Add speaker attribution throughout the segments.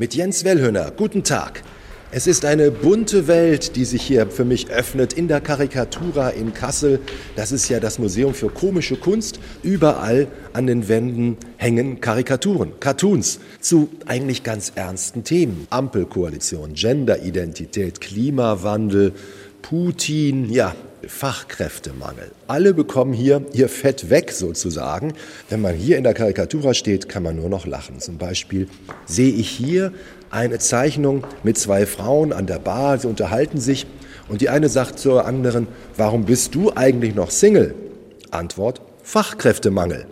Speaker 1: Mit Jens Wellhöner, guten Tag. Es ist eine bunte Welt, die sich hier für mich öffnet in der Karikatura in Kassel. Das ist ja das Museum für komische Kunst. Überall an den Wänden hängen Karikaturen, Cartoons zu eigentlich ganz ernsten Themen. Ampelkoalition, Genderidentität, Klimawandel, Putin, ja, Fachkräftemangel. Alle bekommen hier ihr Fett weg sozusagen. Wenn man hier in der Karikatura steht, kann man nur noch lachen. Zum Beispiel sehe ich hier eine Zeichnung mit zwei Frauen an der Bar, sie unterhalten sich und die eine sagt zur anderen, warum bist du eigentlich noch Single? Antwort, Fachkräftemangel.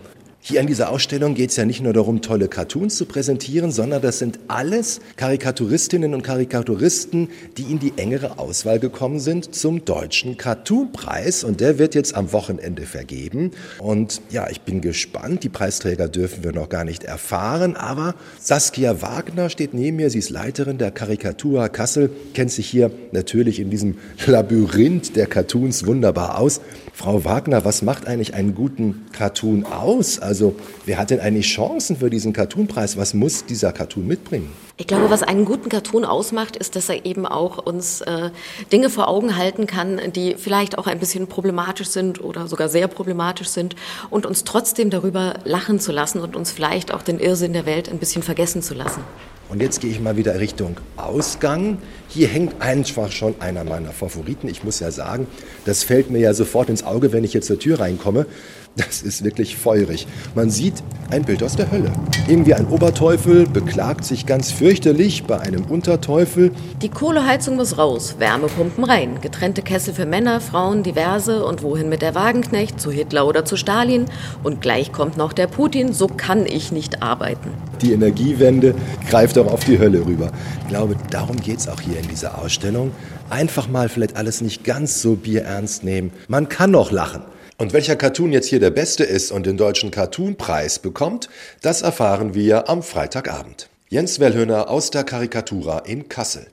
Speaker 1: Hier an dieser Ausstellung geht es ja nicht nur darum, tolle Cartoons zu präsentieren, sondern das sind alles Karikaturistinnen und Karikaturisten, die in die engere Auswahl gekommen sind zum Deutschen Cartoonpreis. Und der wird jetzt am Wochenende vergeben. Und ja, ich bin gespannt. Die Preisträger dürfen wir noch gar nicht erfahren. Aber Saskia Wagner steht neben mir. Sie ist Leiterin der Karikatur Kassel, kennt sich hier natürlich in diesem Labyrinth der Cartoons wunderbar aus. Frau Wagner, was macht eigentlich einen guten Cartoon aus? Also also wer hat denn eigentlich Chancen für diesen Cartoonpreis? Was muss dieser Cartoon mitbringen?
Speaker 2: Ich glaube, was einen guten Cartoon ausmacht, ist, dass er eben auch uns äh, Dinge vor Augen halten kann, die vielleicht auch ein bisschen problematisch sind oder sogar sehr problematisch sind und uns trotzdem darüber lachen zu lassen und uns vielleicht auch den Irrsinn der Welt ein bisschen vergessen zu lassen.
Speaker 1: Und jetzt gehe ich mal wieder Richtung Ausgang. Hier hängt einfach schon einer meiner Favoriten. Ich muss ja sagen, das fällt mir ja sofort ins Auge, wenn ich jetzt zur Tür reinkomme. Das ist wirklich feurig. Man sieht ein Bild aus der Hölle. Irgendwie ein Oberteufel beklagt sich ganz fürchterlich bei einem Unterteufel.
Speaker 2: Die Kohleheizung muss raus, Wärmepumpen rein. Getrennte Kessel für Männer, Frauen, diverse und wohin mit der Wagenknecht, zu Hitler oder zu Stalin. Und gleich kommt noch der Putin, so kann ich nicht arbeiten.
Speaker 1: Die Energiewende greift auch auf die Hölle rüber. Ich glaube, darum geht es auch hier in dieser Ausstellung. Einfach mal vielleicht alles nicht ganz so bierernst nehmen. Man kann noch lachen. Und welcher Cartoon jetzt hier der beste ist und den deutschen Cartoonpreis bekommt, das erfahren wir am Freitagabend. Jens Wellhöhner aus der Karikatura in Kassel.